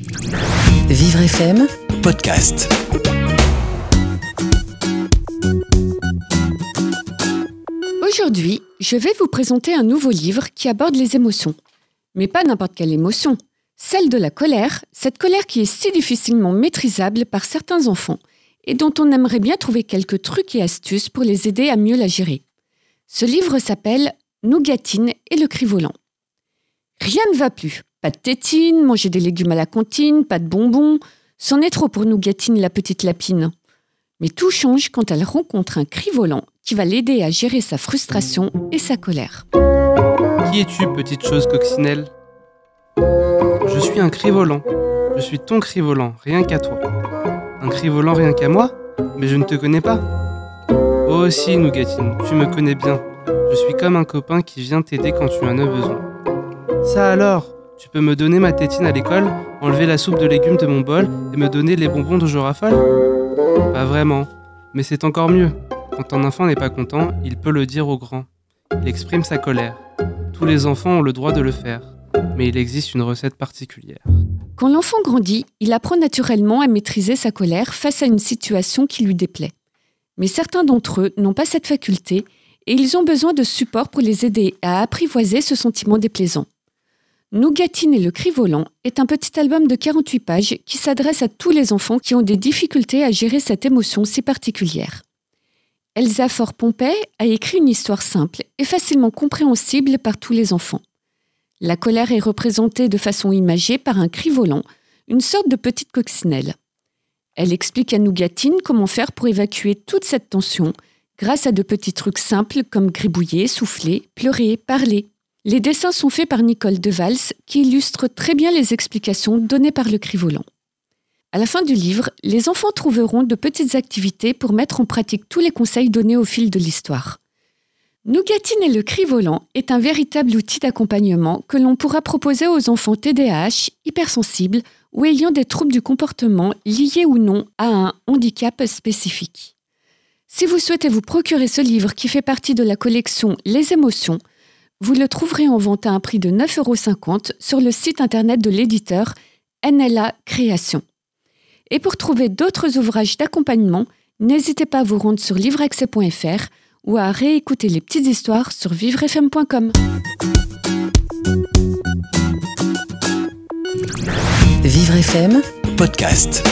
Vivre FM, podcast. Aujourd'hui, je vais vous présenter un nouveau livre qui aborde les émotions. Mais pas n'importe quelle émotion, celle de la colère, cette colère qui est si difficilement maîtrisable par certains enfants et dont on aimerait bien trouver quelques trucs et astuces pour les aider à mieux la gérer. Ce livre s'appelle Nougatine et le cri volant. Rien ne va plus. Pas de tétine, manger des légumes à la cantine, pas de bonbons. C'en est trop pour Nougatine, la petite lapine. Mais tout change quand elle rencontre un cri volant qui va l'aider à gérer sa frustration et sa colère. Qui es-tu, petite chose coccinelle? Je suis un cri volant. Je suis ton cri volant, rien qu'à toi. Un cri volant rien qu'à moi Mais je ne te connais pas. Oh si, Nougatine, tu me connais bien. Je suis comme un copain qui vient t'aider quand tu en as besoin. Ça alors? Tu peux me donner ma tétine à l'école, enlever la soupe de légumes de mon bol et me donner les bonbons dont je Pas vraiment. Mais c'est encore mieux. Quand un enfant n'est pas content, il peut le dire au grand. Il exprime sa colère. Tous les enfants ont le droit de le faire. Mais il existe une recette particulière. Quand l'enfant grandit, il apprend naturellement à maîtriser sa colère face à une situation qui lui déplaît. Mais certains d'entre eux n'ont pas cette faculté et ils ont besoin de support pour les aider à apprivoiser ce sentiment déplaisant. Nougatine et le cri volant est un petit album de 48 pages qui s'adresse à tous les enfants qui ont des difficultés à gérer cette émotion si particulière. Elsa Fort-Pompey a écrit une histoire simple et facilement compréhensible par tous les enfants. La colère est représentée de façon imagée par un cri volant, une sorte de petite coccinelle. Elle explique à Nougatine comment faire pour évacuer toute cette tension grâce à de petits trucs simples comme gribouiller, souffler, pleurer, parler. Les dessins sont faits par Nicole Devals qui illustre très bien les explications données par le cri volant. À la fin du livre, les enfants trouveront de petites activités pour mettre en pratique tous les conseils donnés au fil de l'histoire. Nougatine et le cri volant est un véritable outil d'accompagnement que l'on pourra proposer aux enfants TDAH, hypersensibles ou ayant des troubles du comportement liés ou non à un handicap spécifique. Si vous souhaitez vous procurer ce livre qui fait partie de la collection Les émotions, vous le trouverez en vente à un prix de 9,50 euros sur le site internet de l'éditeur NLA Création. Et pour trouver d'autres ouvrages d'accompagnement, n'hésitez pas à vous rendre sur livreaccès.fr ou à réécouter les petites histoires sur vivrefm.com. Vivre FM, Podcast.